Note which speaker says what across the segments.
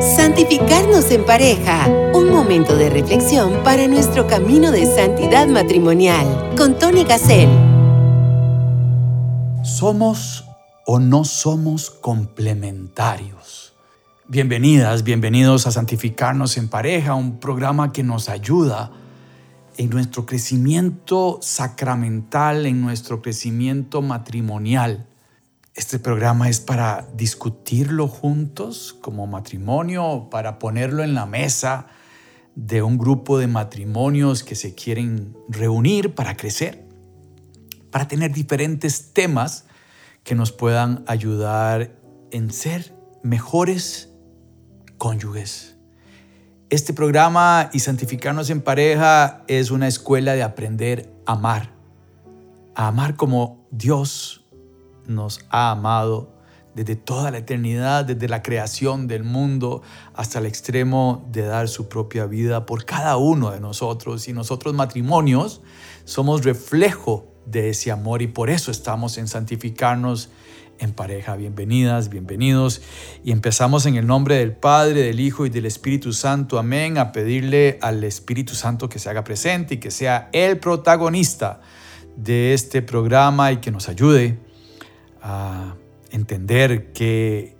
Speaker 1: Santificarnos en pareja. Un momento de reflexión para nuestro camino de santidad matrimonial. Con Tony Gassel.
Speaker 2: ¿Somos o no somos complementarios? Bienvenidas, bienvenidos a Santificarnos en pareja, un programa que nos ayuda en nuestro crecimiento sacramental, en nuestro crecimiento matrimonial. Este programa es para discutirlo juntos como matrimonio, para ponerlo en la mesa de un grupo de matrimonios que se quieren reunir para crecer, para tener diferentes temas que nos puedan ayudar en ser mejores cónyuges. Este programa y Santificarnos en Pareja es una escuela de aprender a amar, a amar como Dios nos ha amado desde toda la eternidad, desde la creación del mundo hasta el extremo de dar su propia vida por cada uno de nosotros. Y nosotros matrimonios somos reflejo de ese amor y por eso estamos en santificarnos en pareja. Bienvenidas, bienvenidos. Y empezamos en el nombre del Padre, del Hijo y del Espíritu Santo. Amén. A pedirle al Espíritu Santo que se haga presente y que sea el protagonista de este programa y que nos ayude a entender qué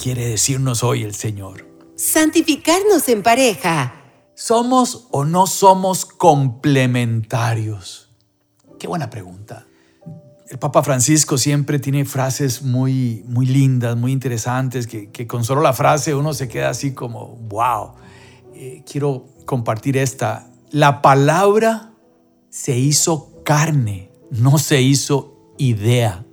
Speaker 2: quiere decirnos hoy el Señor.
Speaker 1: Santificarnos en pareja.
Speaker 2: ¿Somos o no somos complementarios? Qué buena pregunta. El Papa Francisco siempre tiene frases muy, muy lindas, muy interesantes, que, con solo la frase uno se queda así como, wow. Eh, quiero compartir esta. La palabra se hizo carne, no se hizo idea.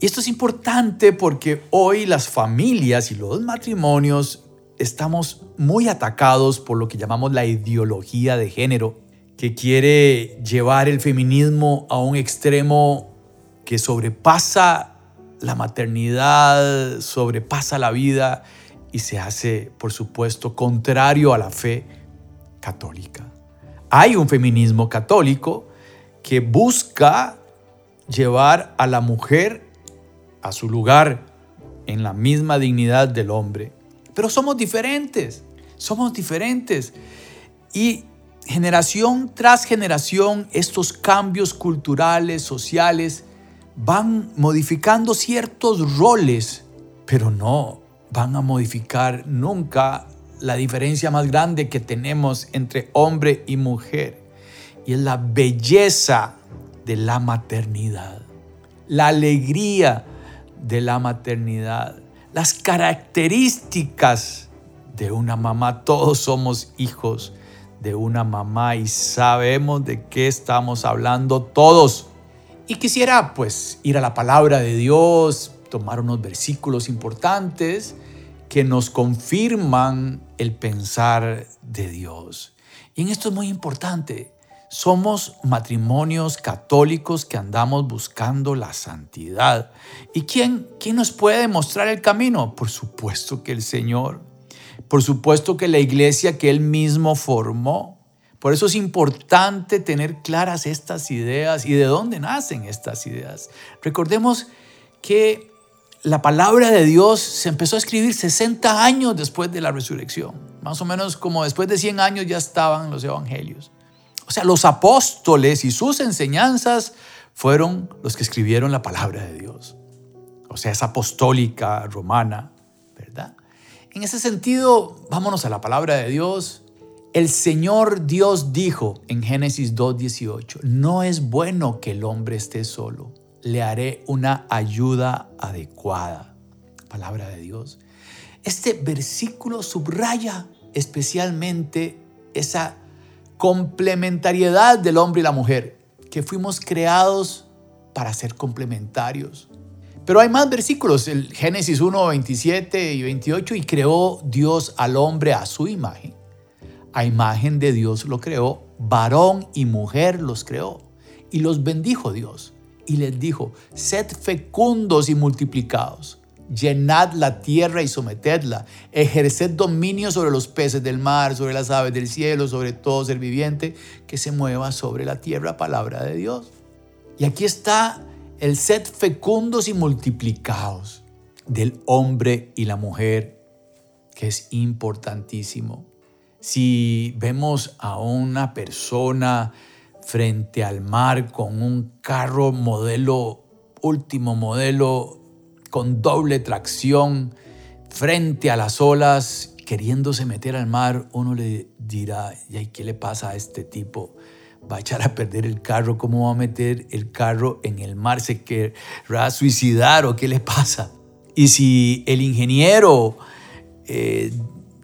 Speaker 2: Y esto es importante porque hoy las familias y los matrimonios estamos muy atacados por lo que llamamos la ideología de género, que quiere llevar el feminismo a un extremo que sobrepasa la maternidad, sobrepasa la vida y se hace, por supuesto, contrario a la fe católica. Hay un feminismo católico que busca llevar a la mujer a su lugar en la misma dignidad del hombre. Pero somos diferentes, somos diferentes. Y generación tras generación, estos cambios culturales, sociales, van modificando ciertos roles, pero no van a modificar nunca la diferencia más grande que tenemos entre hombre y mujer. Y es la belleza de la maternidad, la alegría de la maternidad, las características de una mamá. Todos somos hijos de una mamá y sabemos de qué estamos hablando todos. Y quisiera pues ir a la palabra de Dios, tomar unos versículos importantes que nos confirman el pensar de Dios. Y en esto es muy importante. Somos matrimonios católicos que andamos buscando la santidad. ¿Y quién, quién nos puede demostrar el camino? Por supuesto que el Señor. Por supuesto que la iglesia que Él mismo formó. Por eso es importante tener claras estas ideas y de dónde nacen estas ideas. Recordemos que la palabra de Dios se empezó a escribir 60 años después de la resurrección. Más o menos como después de 100 años ya estaban los evangelios. O sea, los apóstoles y sus enseñanzas fueron los que escribieron la palabra de Dios. O sea, es apostólica, romana, ¿verdad? En ese sentido, vámonos a la palabra de Dios. El Señor Dios dijo en Génesis 2.18, no es bueno que el hombre esté solo, le haré una ayuda adecuada. Palabra de Dios. Este versículo subraya especialmente esa complementariedad del hombre y la mujer, que fuimos creados para ser complementarios. Pero hay más versículos, el Génesis 1, 27 y 28, y creó Dios al hombre a su imagen. A imagen de Dios lo creó, varón y mujer los creó, y los bendijo Dios, y les dijo, sed fecundos y multiplicados llenad la tierra y sometedla, ejerced dominio sobre los peces del mar, sobre las aves del cielo, sobre todo ser viviente que se mueva sobre la tierra, palabra de Dios. Y aquí está el sed fecundos y multiplicados del hombre y la mujer que es importantísimo. Si vemos a una persona frente al mar con un carro modelo, último modelo, con doble tracción, frente a las olas, queriéndose meter al mar, uno le dirá, ¿y qué le pasa a este tipo? va a echar a perder el carro, ¿cómo va a meter el carro en el mar? ¿Se querrá suicidar o qué le pasa? Y si el ingeniero eh,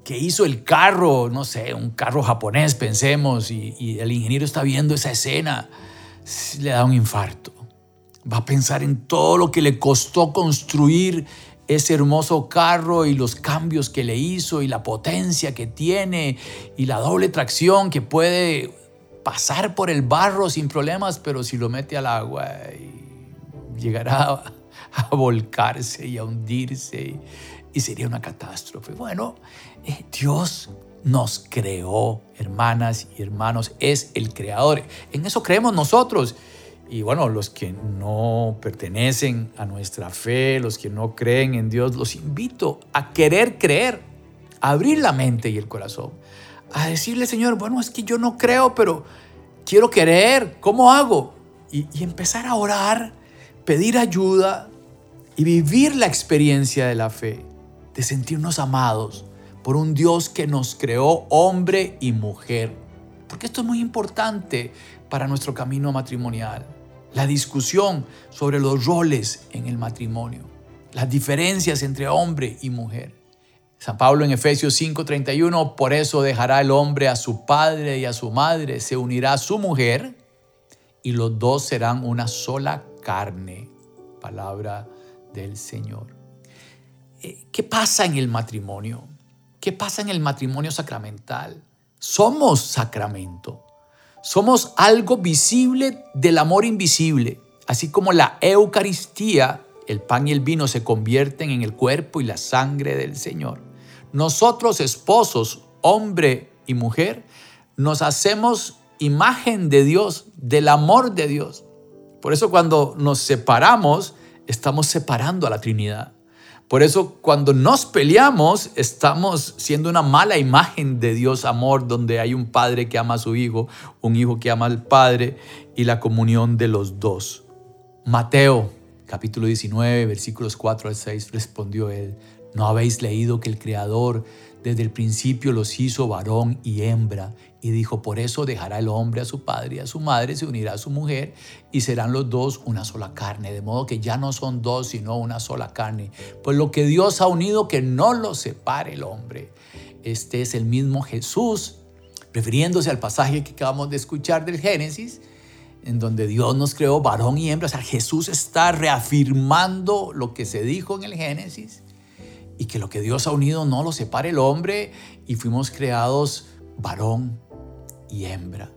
Speaker 2: que hizo el carro, no sé, un carro japonés, pensemos, y, y el ingeniero está viendo esa escena, le da un infarto. Va a pensar en todo lo que le costó construir ese hermoso carro y los cambios que le hizo y la potencia que tiene y la doble tracción que puede pasar por el barro sin problemas, pero si lo mete al agua llegará a, volcarse y a hundirse y sería una catástrofe. Bueno, eh, Dios nos creó, hermanas y hermanos, es el creador. En eso creemos nosotros. Y bueno, los que no pertenecen a nuestra fe, los que no creen en Dios, los invito a querer creer, a abrir la mente y el corazón, a decirle, Señor, bueno, es que yo no creo, pero quiero creer, ¿cómo hago? Y, y empezar a orar, pedir ayuda y vivir la experiencia de la fe, de sentirnos amados por un Dios que nos creó hombre y mujer. Porque esto es muy importante para nuestro camino matrimonial. La discusión sobre los roles en el matrimonio, las diferencias entre hombre y mujer. San Pablo en Efesios 5:31, por eso dejará el hombre a su padre y a su madre, se unirá a su mujer y los dos serán una sola carne. Palabra del Señor. Eh, ¿Qué pasa en el matrimonio? ¿Qué pasa en el matrimonio sacramental? Somos sacramento. Somos algo visible del amor invisible, así como la Eucaristía, el pan y el vino se convierten en el cuerpo y la sangre del Señor. Nosotros, esposos, hombre y mujer, nos hacemos imagen de Dios, del amor de Dios. Por eso cuando nos separamos, estamos separando a la Trinidad. Por eso cuando nos peleamos, estamos siendo una mala imagen de Dios amor, donde hay un padre que ama a su hijo, un hijo que ama al padre y la comunión de los dos. Mateo capítulo 19, versículos 4 al 6, respondió él, ¿no habéis leído que el Creador desde el principio los hizo varón y hembra y dijo, por eso dejará el hombre a su padre y a su madre, se unirá a su mujer y serán los dos una sola carne. De modo que ya no son dos, sino una sola carne. Pues lo que Dios ha unido, que no lo separe el hombre. Este es el mismo Jesús, refiriéndose al pasaje que acabamos de escuchar del Génesis, en donde Dios nos creó varón y hembra. O sea, Jesús está reafirmando lo que se dijo en el Génesis y que lo que Dios ha unido no lo separe el hombre y fuimos creados varón y hembra.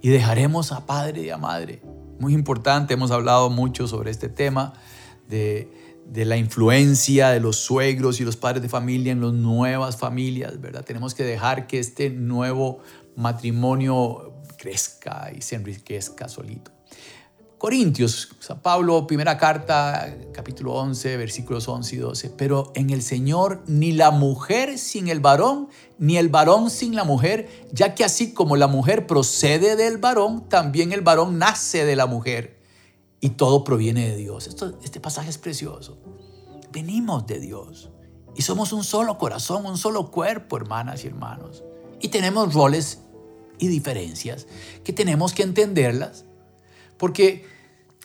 Speaker 2: Y dejaremos a padre y a madre. Muy importante, hemos hablado mucho sobre este tema de, de la influencia de los suegros y los padres de familia en las nuevas familias, ¿verdad? Tenemos que dejar que este nuevo matrimonio crezca y se enriquezca solito. Corintios, San Pablo, primera carta, capítulo 11, versículos 11 y 12. Pero en el Señor ni la mujer sin el varón, ni el varón sin la mujer, ya que así como la mujer procede del varón, también el varón nace de la mujer. Y todo proviene de Dios. Este pasaje es precioso. Venimos de Dios. Y somos un solo corazón, un solo cuerpo, hermanas y hermanos. Y tenemos roles y diferencias que tenemos que entenderlas porque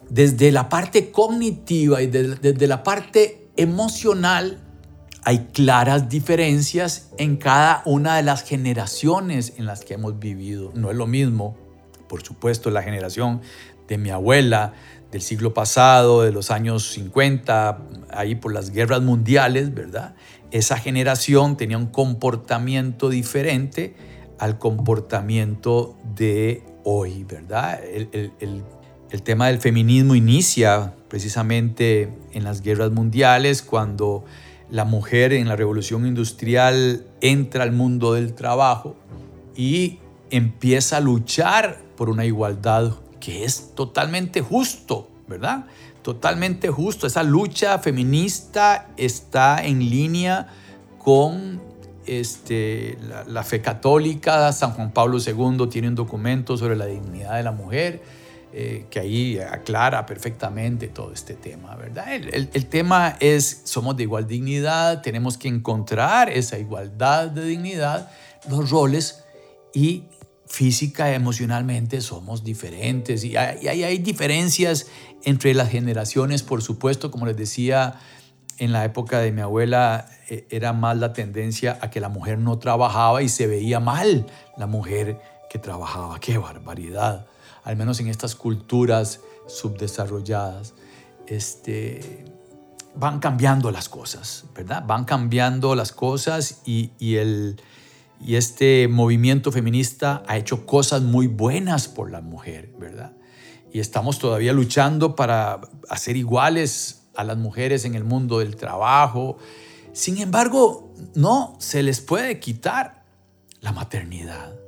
Speaker 2: desde la parte cognitiva y desde la parte emocional hay claras diferencias en cada una de las generaciones en las que hemos vivido. No es lo mismo, por supuesto, la generación de mi abuela del siglo pasado, de los años 50, ahí por las guerras mundiales, ¿verdad? Esa generación tenía un comportamiento diferente al comportamiento de hoy, ¿verdad? el, el tema del feminismo inicia precisamente en las guerras mundiales, cuando la mujer en la revolución industrial entra al mundo del trabajo y empieza a luchar por una igualdad que es totalmente justo, ¿verdad? Totalmente justo. Esa lucha feminista está en línea con este, la, fe católica, San Juan Pablo II tiene un documento sobre la dignidad de la mujer, eh, que ahí aclara perfectamente todo este tema, ¿verdad? El, tema es, somos de igual dignidad, tenemos que encontrar esa igualdad de dignidad, los roles y física, emocionalmente somos diferentes y hay, hay, diferencias entre las generaciones, por supuesto, como les decía, en la época de mi abuela eh, era más la tendencia a que la mujer no trabajaba y se veía mal la mujer que trabajaba. ¡Qué barbaridad! Al menos en estas culturas subdesarrolladas. Este, van cambiando las cosas, ¿verdad? Van cambiando las cosas y, el, y este movimiento feminista ha hecho cosas muy buenas por la mujer, ¿verdad? Y estamos todavía luchando para hacer iguales a las mujeres en el mundo del trabajo. Sin embargo, no se les puede quitar la maternidad.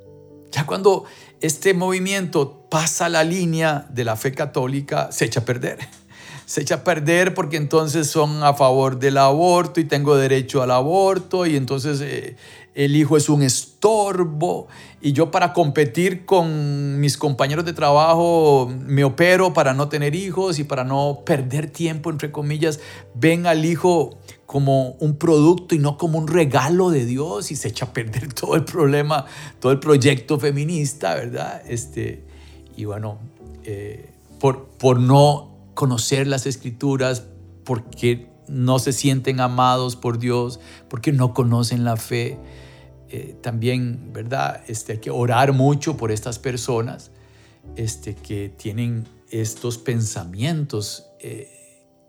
Speaker 2: Ya cuando este movimiento pasa la línea de la fe católica, se echa a perder. Se echa a perder porque entonces son a favor del aborto y tengo derecho al aborto y entonces eh, el hijo es un estorbo y yo para competir con mis compañeros de trabajo me opero para no tener hijos y para no perder tiempo, entre comillas, ven al hijo como un producto y no como un regalo de Dios y se echa a perder todo el problema, todo el proyecto feminista, ¿verdad? Este, y bueno, eh, por, por no conocer las escrituras, porque no se sienten amados por Dios, porque no conocen la fe. Eh, también, ¿verdad? Este, hay que orar mucho por estas personas este, que tienen estos pensamientos. Eh,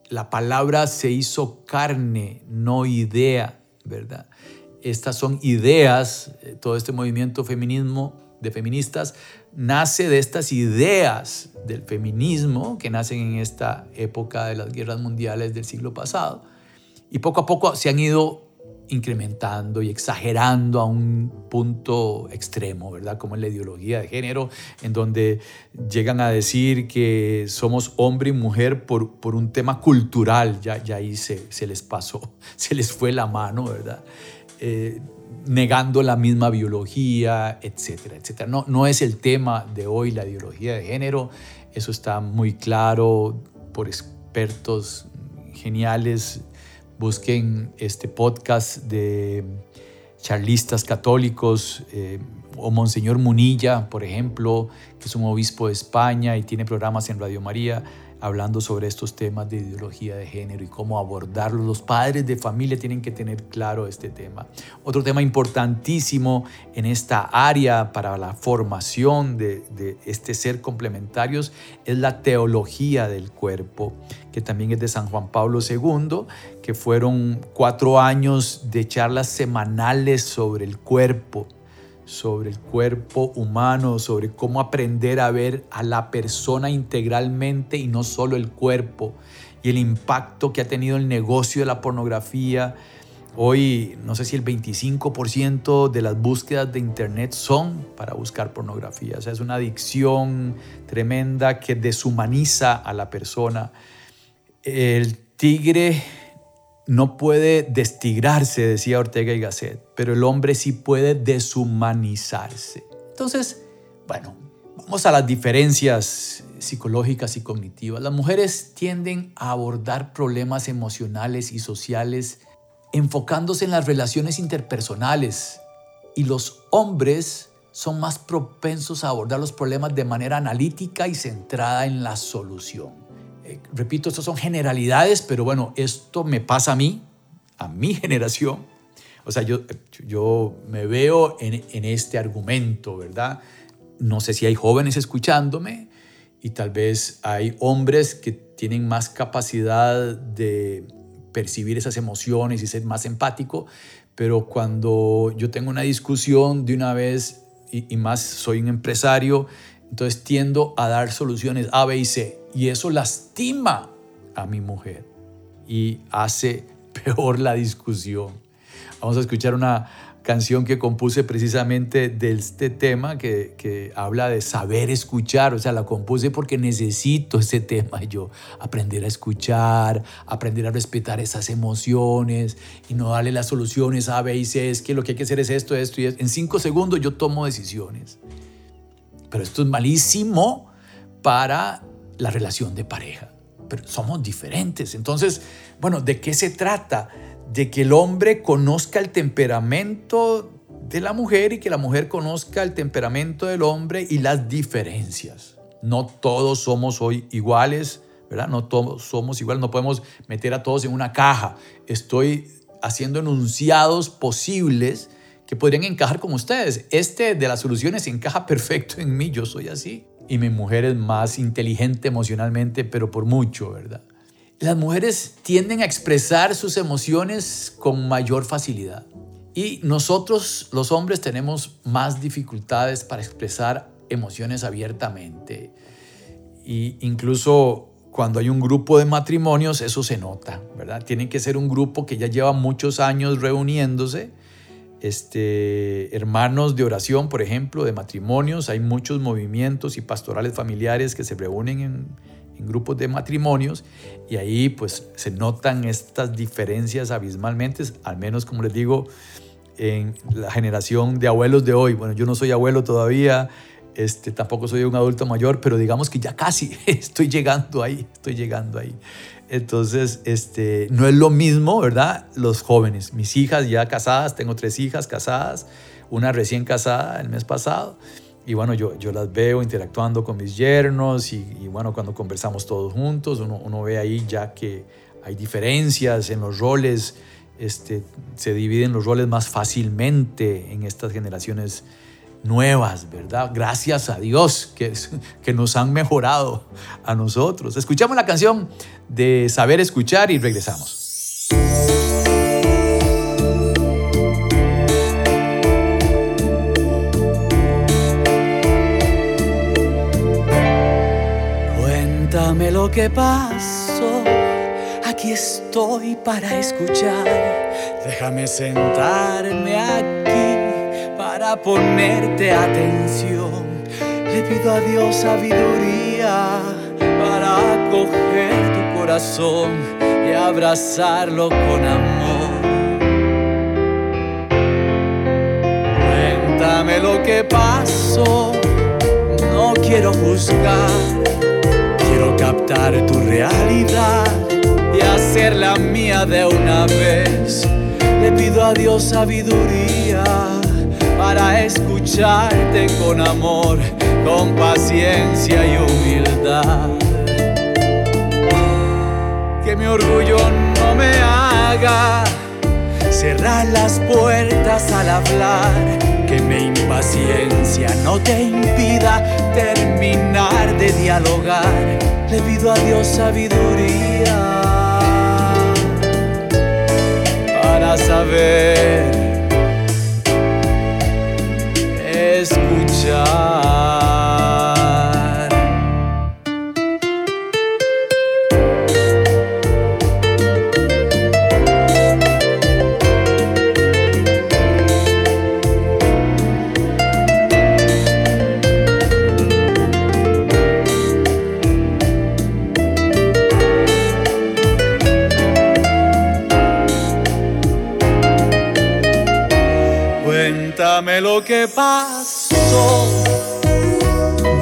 Speaker 2: la palabra se hizo carne, no idea, ¿verdad? Estas son ideas, eh, todo este movimiento feminismo de feministas nace de estas ideas del feminismo que nacen en esta época de las guerras mundiales del siglo pasado y poco a poco se han ido incrementando y exagerando a un punto extremo, ¿verdad? Como en la ideología de género, en donde llegan a decir que somos hombre y mujer por, por un tema cultural, ya, ya ahí se, se les pasó, se les fue la mano, ¿verdad? Eh, negando la misma biología, etcétera, etcétera. No, no es el tema de hoy la ideología de género, eso está muy claro por expertos geniales busquen este podcast de charlistas católicos eh, o Monseñor Munilla, por ejemplo, que es un obispo de España y tiene programas en Radio María hablando sobre estos temas de ideología de género y cómo abordarlos. Los padres de familia tienen que tener claro este tema. Otro tema importantísimo en esta área para la formación de, de este ser complementarios es la teología del cuerpo, que también es de San Juan Pablo II, que fueron cuatro años de charlas semanales sobre el cuerpo, sobre el cuerpo humano, sobre cómo aprender a ver a la persona integralmente y no solo el cuerpo, y el impacto que ha tenido el negocio de la pornografía. Hoy, no sé si el 25% de las búsquedas de Internet son para buscar pornografía. O sea, es una adicción tremenda que deshumaniza a la persona. El tigre no puede destigrarse, decía Ortega y Gasset, pero el hombre sí puede deshumanizarse. Entonces, bueno, vamos a las diferencias psicológicas y cognitivas. Las mujeres tienden a abordar problemas emocionales y sociales enfocándose en las relaciones interpersonales y los hombres son más propensos a abordar los problemas de manera analítica y centrada en la solución. Eh, repito, estas son generalidades, pero bueno, esto me pasa a mí, a mi generación. O sea, yo, yo me veo en, en este argumento, ¿verdad? No sé si hay jóvenes escuchándome y tal vez hay hombres que tienen más capacidad de percibir esas emociones y ser más empático, pero cuando yo tengo una discusión de una vez y, y, más soy un empresario, entonces tiendo a dar soluciones A, B y C y eso lastima a mi mujer y hace peor la discusión. Vamos a escuchar una canción que compuse precisamente de este tema que, que, habla de saber escuchar, o sea, la compuse porque necesito ese tema, yo aprender a escuchar, aprender a respetar esas emociones y no darle las soluciones A, B y C, es que lo que hay que hacer es esto, esto y esto. En cinco segundos yo tomo decisiones. Pero esto es malísimo para la relación de pareja. Pero somos diferentes. Entonces, bueno, ¿de qué se trata? De que el hombre conozca el temperamento de la mujer y que la mujer conozca el temperamento del hombre y las diferencias. No todos somos hoy iguales, ¿verdad? No todos somos iguales, no podemos meter a todos en una caja. Estoy haciendo enunciados posibles que podrían encajar con ustedes. Este de las soluciones encaja perfecto en mí, yo soy así. Y mi mujer es más inteligente emocionalmente, pero por mucho, ¿verdad? Las mujeres tienden a expresar sus emociones con mayor facilidad. Y nosotros, los hombres, tenemos más dificultades para expresar emociones abiertamente. Y incluso cuando hay un grupo de matrimonios, eso se nota, ¿verdad? Tiene que ser un grupo que ya lleva muchos años reuniéndose este, hermanos de oración, por ejemplo, de matrimonios. Hay muchos movimientos y pastorales familiares que se reúnen en, grupos de matrimonios y ahí pues se notan estas diferencias abismalmente, al menos como les digo, en la generación de abuelos de hoy. Bueno, yo no soy abuelo todavía, este, tampoco soy un adulto mayor, pero digamos que ya casi estoy llegando ahí, estoy llegando ahí. Entonces, este, no es lo mismo, ¿verdad? Los jóvenes, mis hijas ya casadas, tengo tres hijas casadas, una recién casada el mes pasado, y bueno, yo, yo las veo interactuando con mis yernos y, bueno, cuando conversamos todos juntos, uno, uno, ve ahí ya que hay diferencias en los roles, este, se dividen los roles más fácilmente en estas generaciones nuevas, ¿verdad? Gracias a Dios que, que nos han mejorado a nosotros. Escuchamos la canción de Saber Escuchar y regresamos.
Speaker 3: Cuéntame lo que pasó. Aquí estoy para escuchar. Déjame sentarme aquí para ponerte atención. Le pido a Dios sabiduría para acoger tu corazón y abrazarlo con amor. Cuéntame lo que pasó, no quiero juzgar, quiero captar tu realidad y hacerla mía de una vez. Le pido a Dios sabiduría para escucharte con amor, con paciencia y humildad. Que mi orgullo no me haga cerrar las puertas al hablar, que mi impaciencia no te impida terminar de dialogar. Le pido a Dios sabiduría para saber Cuéntame lo que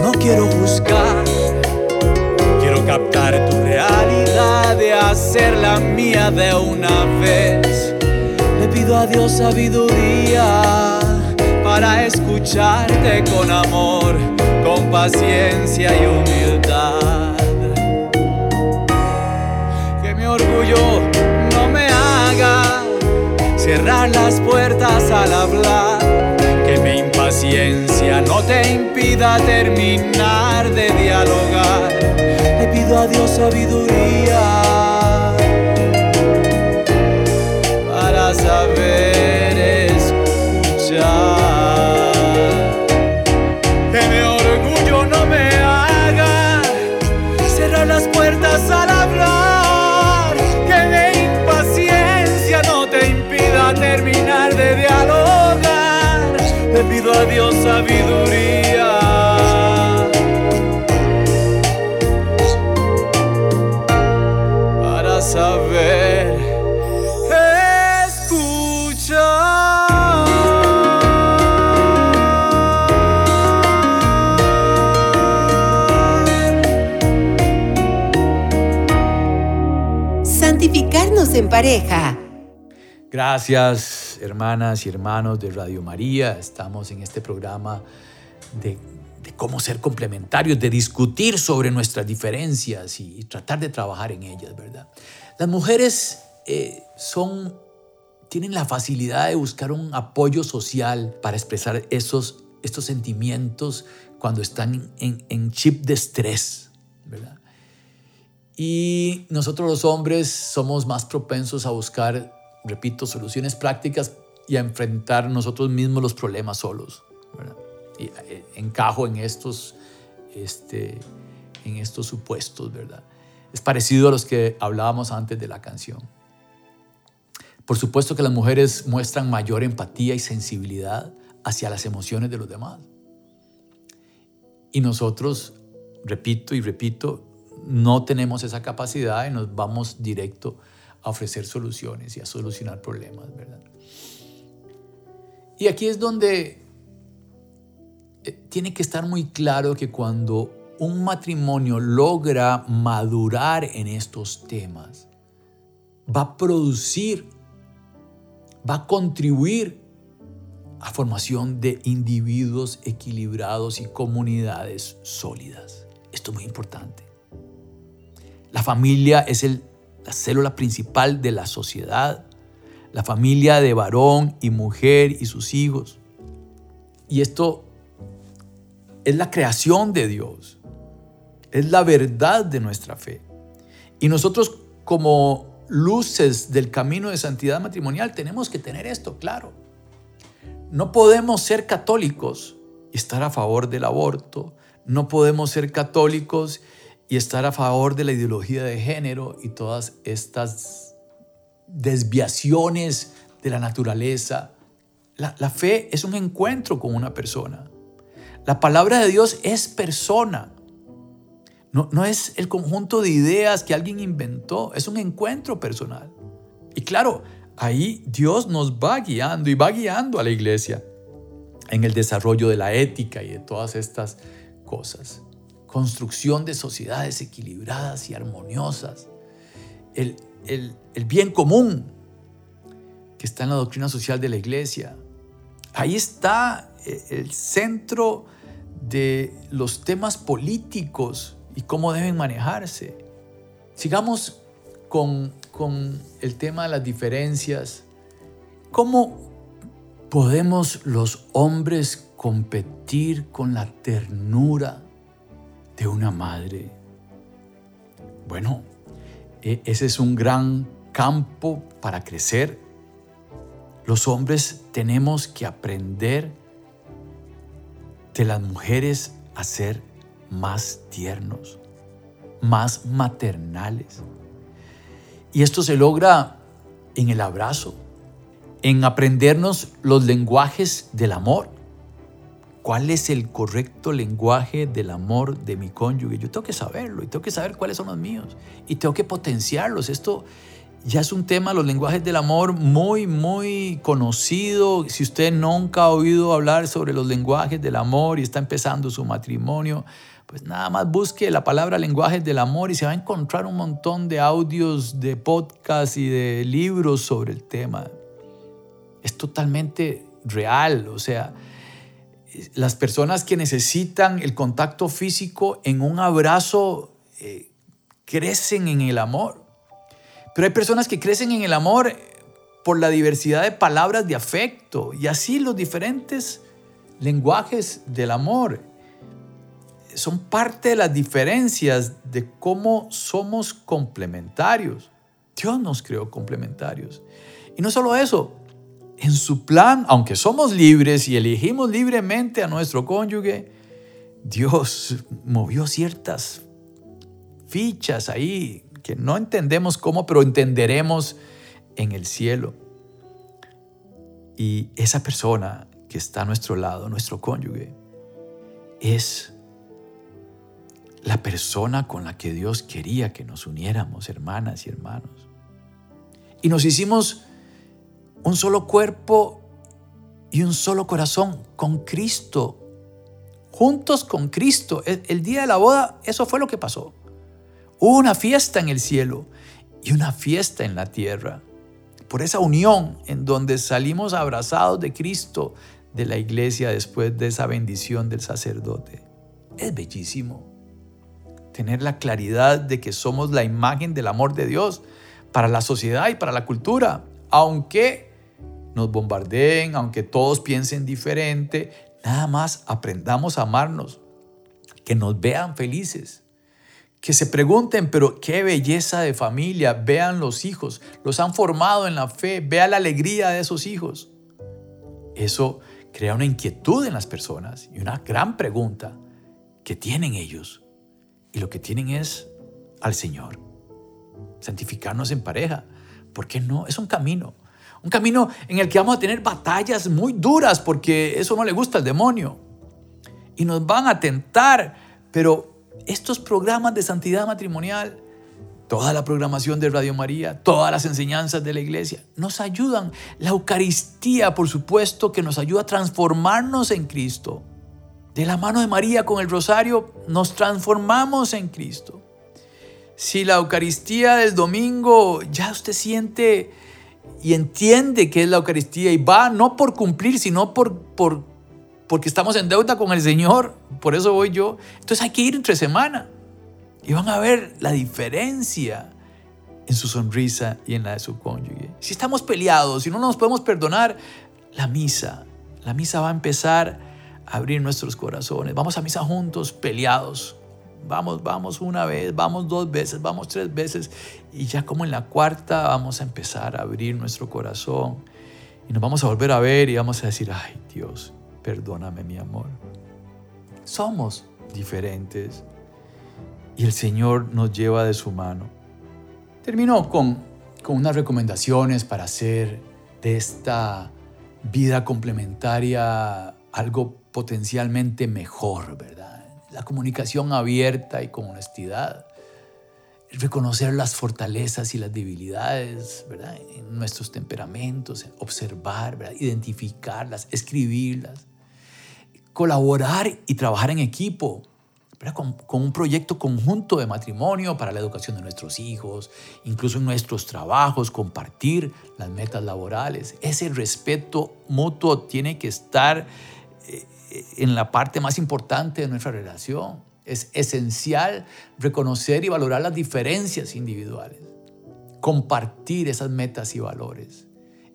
Speaker 3: No quiero buscar, quiero captar tu realidad y hacerla mía de una vez. Le pido a Dios sabiduría para escucharte con amor, con paciencia y humildad. Que mi orgullo no me haga cerrar las puertas al hablar, mi impaciencia no te impida terminar de dialogar. Le pido a Dios sabiduría para saber escuchar.
Speaker 1: En pareja.
Speaker 2: Gracias, hermanas y hermanos de Radio María. Estamos en este programa de, cómo ser complementarios, de discutir sobre nuestras diferencias y, tratar de trabajar en ellas, ¿verdad? Las mujeres eh, son, tienen la facilidad de buscar un apoyo social para expresar esos, estos sentimientos cuando están en, en chip de estrés. Y nosotros los hombres somos más propensos a buscar repito, soluciones prácticas y a enfrentar nosotros mismos los problemas solos. Eh, encajo en estos, este, en estos supuestos, ¿verdad? Es parecido a los que hablábamos antes de la canción. Por supuesto que las mujeres muestran mayor empatía y sensibilidad hacia las emociones de los demás. Y nosotros, repito y repito, no tenemos esa capacidad y nos vamos directo a ofrecer soluciones y a solucionar problemas, ¿verdad? Y aquí es donde eh, tiene que estar muy claro que cuando un matrimonio logra madurar en estos temas, va a producir, va a contribuir a formación de individuos equilibrados y comunidades sólidas. Esto es muy importante. La familia es la célula principal de la sociedad, la familia de varón y mujer y sus hijos. Y esto es la creación de Dios, es la verdad de nuestra fe. Y nosotros como luces del camino de santidad matrimonial tenemos que tener esto claro. No podemos ser católicos y estar a favor del aborto. No podemos ser católicos y estar a favor de la ideología de género y todas estas desviaciones de la naturaleza. La, fe es un encuentro con una persona. La palabra de Dios es persona. No, no es el conjunto de ideas que alguien inventó, es un encuentro personal. Y claro, ahí Dios nos va guiando y va guiando a la iglesia en el desarrollo de la ética y de todas estas cosas construcción de sociedades equilibradas y armoniosas, el, bien común que está en la doctrina social de la iglesia. Ahí está eh, el centro de los temas políticos y cómo deben manejarse. Sigamos con, con el tema de las diferencias. ¿Cómo podemos los hombres competir con la ternura de una madre. Bueno, e, ese es un gran campo para crecer. Los hombres tenemos que aprender de las mujeres a ser más tiernos, más maternales. Y esto se logra en el abrazo, en aprendernos los lenguajes del amor cuál es el correcto lenguaje del amor de mi cónyuge. Yo tengo que saberlo y tengo que saber cuáles son los míos y tengo que potenciarlos. Esto ya es un tema, los lenguajes del amor, muy, muy conocido. Si usted nunca ha oído hablar sobre los lenguajes del amor y está empezando su matrimonio, pues nada más busque la palabra lenguajes del amor y se va a encontrar un montón de audios, de podcasts y de libros sobre el tema. Es totalmente real, o sea, las personas que necesitan el contacto físico en un abrazo eh, crecen en el amor. Pero hay personas que crecen en el amor por la diversidad de palabras de afecto y así los diferentes lenguajes del amor. Son parte de las diferencias de cómo somos complementarios. Dios nos creó complementarios. Y no solo eso, en su plan, aunque somos libres y elegimos libremente a nuestro cónyuge, Dios movió ciertas fichas ahí que no entendemos cómo, pero entenderemos en el cielo. Y esa persona que está a nuestro lado, nuestro cónyuge, es la persona con la que Dios quería que nos uniéramos, hermanas y hermanos. Y nos hicimos un solo cuerpo y un solo corazón con Cristo, juntos con Cristo. El, día de la boda, eso fue lo que pasó. Hubo una fiesta en el cielo y una fiesta en la tierra. Por esa unión en donde salimos abrazados de Cristo, de la iglesia, después de esa bendición del sacerdote. Es bellísimo tener la claridad de que somos la imagen del amor de Dios para la sociedad y para la cultura, aunque nos bombardeen, aunque todos piensen diferente, nada más aprendamos a amarnos, que nos vean felices, que se pregunten, pero qué belleza de familia, vean los hijos, los han formado en la fe, vea la alegría de esos hijos. Eso crea una inquietud en las personas y una gran pregunta que tienen ellos. Y lo que tienen es al Señor. Santificarnos en pareja. ¿Por qué no? Es un camino. Un camino en el que vamos a tener batallas muy duras porque eso no le gusta al demonio. Y nos van a tentar. Pero estos programas de santidad matrimonial, toda la programación de Radio María, todas las enseñanzas de la iglesia, nos ayudan. La Eucaristía, por supuesto, que nos ayuda a transformarnos en Cristo. De la mano de María con el rosario, nos transformamos en Cristo. Si la Eucaristía del domingo ya usted siente y entiende que es la Eucaristía y va no por cumplir, sino por, por, porque estamos en deuda con el Señor, por eso voy yo. Entonces hay que ir entre semana y van a ver la diferencia en su sonrisa y en la de su cónyuge. Si estamos peleados, si no nos podemos perdonar, la misa, la misa va a empezar a abrir nuestros corazones. Vamos a misa juntos, peleados, Vamos, vamos una vez, vamos dos veces, vamos tres veces y ya como en la cuarta vamos a empezar a abrir nuestro corazón y nos vamos a volver a ver y vamos a decir, ay Dios, perdóname mi amor. Somos diferentes y el Señor nos lleva de su mano. Termino con, con unas recomendaciones para hacer de esta vida complementaria algo potencialmente mejor, ¿verdad? La comunicación abierta y con honestidad, reconocer las fortalezas y las debilidades ¿verdad? en nuestros temperamentos, observar, identificarlas, escribirlas, colaborar y trabajar en equipo. Con, con, un proyecto conjunto de matrimonio para la educación de nuestros hijos, incluso en nuestros trabajos, compartir las metas laborales. Ese respeto mutuo tiene que estar eh, en la parte más importante de nuestra relación. Es esencial reconocer y valorar las diferencias individuales, compartir esas metas y valores,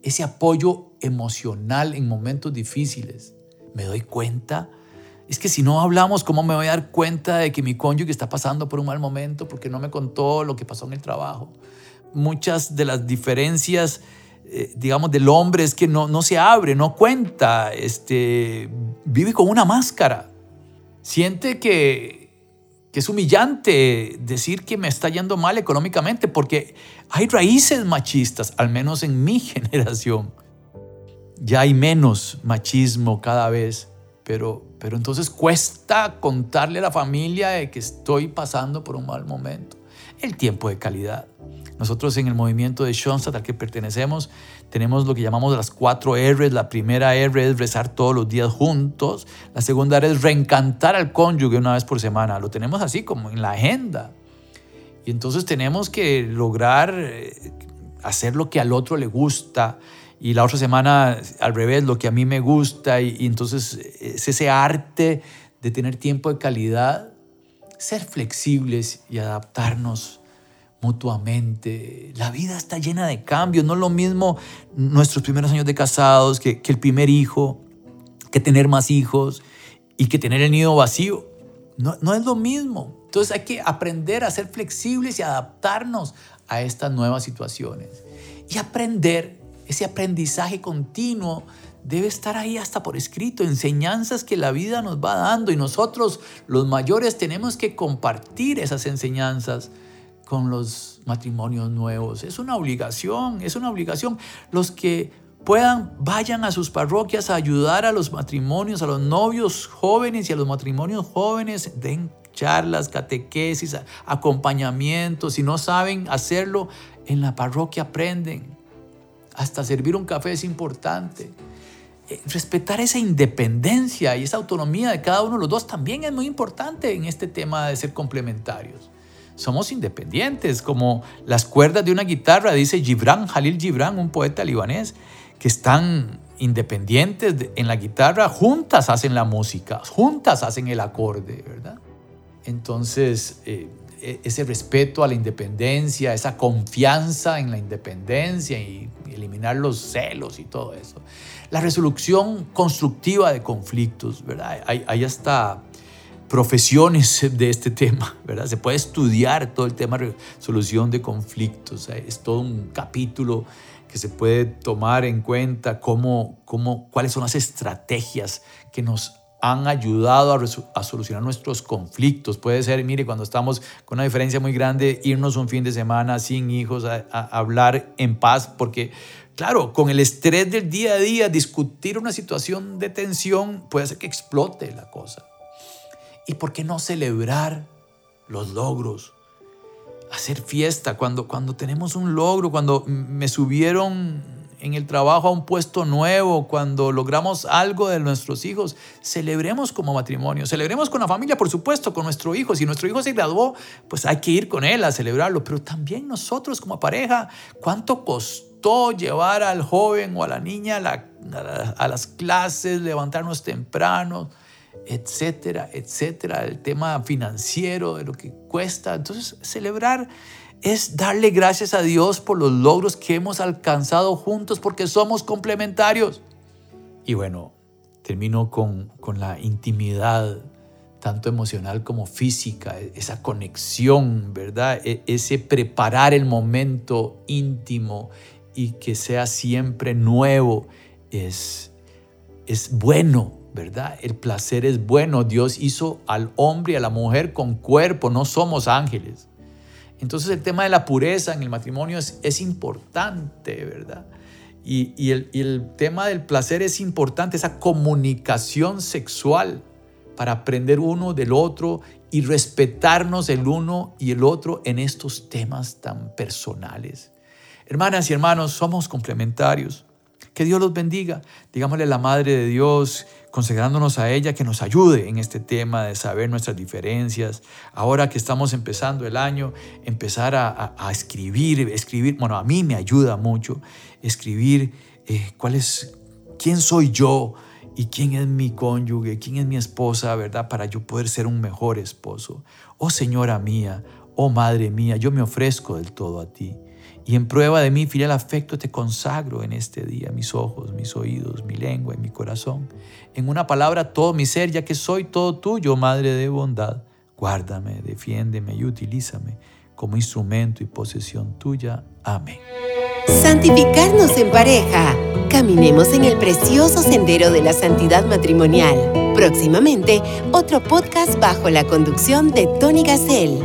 Speaker 2: ese apoyo emocional en momentos difíciles. Me doy cuenta, es que si no hablamos, ¿cómo me voy a dar cuenta de que mi cónyuge está pasando por un mal momento porque no me contó lo que pasó en el trabajo? Muchas de las diferencias eh, digamos, del hombre es que no, no se abre, no cuenta, este, vive con una máscara. Siente que, que es humillante decir que me está yendo mal económicamente porque hay raíces machistas, al menos en mi generación. Ya hay menos machismo cada vez, pero, pero entonces cuesta contarle a la familia de que estoy pasando por un mal momento. El tiempo de calidad. Nosotros en el movimiento de Schoenstatt al que pertenecemos tenemos lo que llamamos las cuatro R's. La primera R es rezar todos los días juntos. La segunda R es reencantar al cónyuge una vez por semana. Lo tenemos así como en la agenda. Y entonces tenemos que lograr eh, hacer lo que al otro le gusta. Y la otra semana al revés, lo que a mí me gusta. Y, entonces es ese arte de tener tiempo de calidad, ser flexibles y adaptarnos mutuamente. La vida está llena de cambios. No es lo mismo nuestros primeros años de casados que, el primer hijo, que tener más hijos y que tener el nido vacío. No, no es lo mismo. Entonces hay que aprender a ser flexibles y adaptarnos a estas nuevas situaciones. Y aprender, ese aprendizaje continuo debe estar ahí hasta por escrito, enseñanzas que la vida nos va dando y nosotros los mayores tenemos que compartir esas enseñanzas con los matrimonios nuevos. Es una obligación, es una obligación. Los que puedan, vayan a sus parroquias a ayudar a los matrimonios, a los novios jóvenes y a los matrimonios jóvenes, den charlas, catequesis, acompañamiento. Si no saben hacerlo, en la parroquia aprenden. Hasta servir un café es importante. Eh, respetar esa independencia y esa autonomía de cada uno de los dos también es muy importante en este tema de ser complementarios. somos independientes, como las cuerdas de una guitarra, dice Gibran, Jalil Gibran, un poeta libanés, que están independientes en la guitarra, juntas hacen la música, juntas hacen el acorde, ¿verdad? Entonces, eh, e, ese respeto a la independencia, esa confianza en la independencia y eliminar los celos y todo eso. La resolución constructiva de conflictos, ¿verdad? Hay, hay hasta profesiones de este tema, ¿verdad? Se puede estudiar todo el tema de resolución de conflictos. Es todo un capítulo que se puede tomar en cuenta cómo, cómo, cuáles son las estrategias que nos han ayudado a, solucionar nuestros conflictos. Puede ser, mire, cuando estamos con una diferencia muy grande, irnos un fin de semana sin hijos a, a hablar en paz, porque claro, con el estrés del día a día, discutir una situación de tensión puede hacer que explote la cosa. ¿Y por qué no celebrar los logros? Hacer fiesta cuando, cuando tenemos un logro, cuando me subieron en el trabajo a un puesto nuevo, cuando logramos algo de nuestros hijos, celebremos como matrimonio, celebremos con la familia, por supuesto, con nuestro hijo. Si nuestro hijo se graduó, pues hay que ir con él a celebrarlo, pero también nosotros como pareja, ¿cuánto costó llevar al joven o a la niña a, a las clases, levantarnos temprano? etcétera, etcétera, el tema financiero, de lo que cuesta. Entonces, celebrar es darle gracias a Dios por los logros que hemos alcanzado juntos porque somos complementarios. Y bueno, termino con, con la intimidad, tanto emocional como física, esa conexión, ¿verdad? E, ese preparar el momento íntimo y que sea siempre nuevo es, es bueno, ¿verdad? El placer es bueno. Dios hizo al hombre y a la mujer con cuerpo, no somos ángeles. Entonces el tema de la pureza en el matrimonio es, importante, ¿verdad? Y, el, y el tema del placer es importante, esa comunicación sexual para aprender uno del otro y respetarnos el uno y el otro en estos temas tan personales. Hermanas y hermanos, somos complementarios. Que Dios los bendiga. Digámosle a la Madre de Dios, consagrándonos a ella, que nos ayude en este tema de saber nuestras diferencias. Ahora que estamos empezando el año, empezar a, escribir, escribir, bueno, a mí me ayuda mucho escribir eh, cuál es, quién soy yo y quién es mi cónyuge, quién es mi esposa, ¿verdad? Para yo poder ser un mejor esposo. Oh Señora mía, oh Madre mía, yo me ofrezco del todo a ti. Y en prueba de mi fiel afecto te consagro en este día mis ojos, mis oídos, mi lengua y mi corazón. En una palabra, todo mi ser, ya que soy todo tuyo, Madre de bondad. Guárdame, defiéndeme y utilízame como instrumento y posesión tuya. Amén.
Speaker 1: Santificarnos en pareja. Caminemos en el precioso sendero de la santidad matrimonial. Próximamente, otro podcast bajo la conducción de Tony Gassel.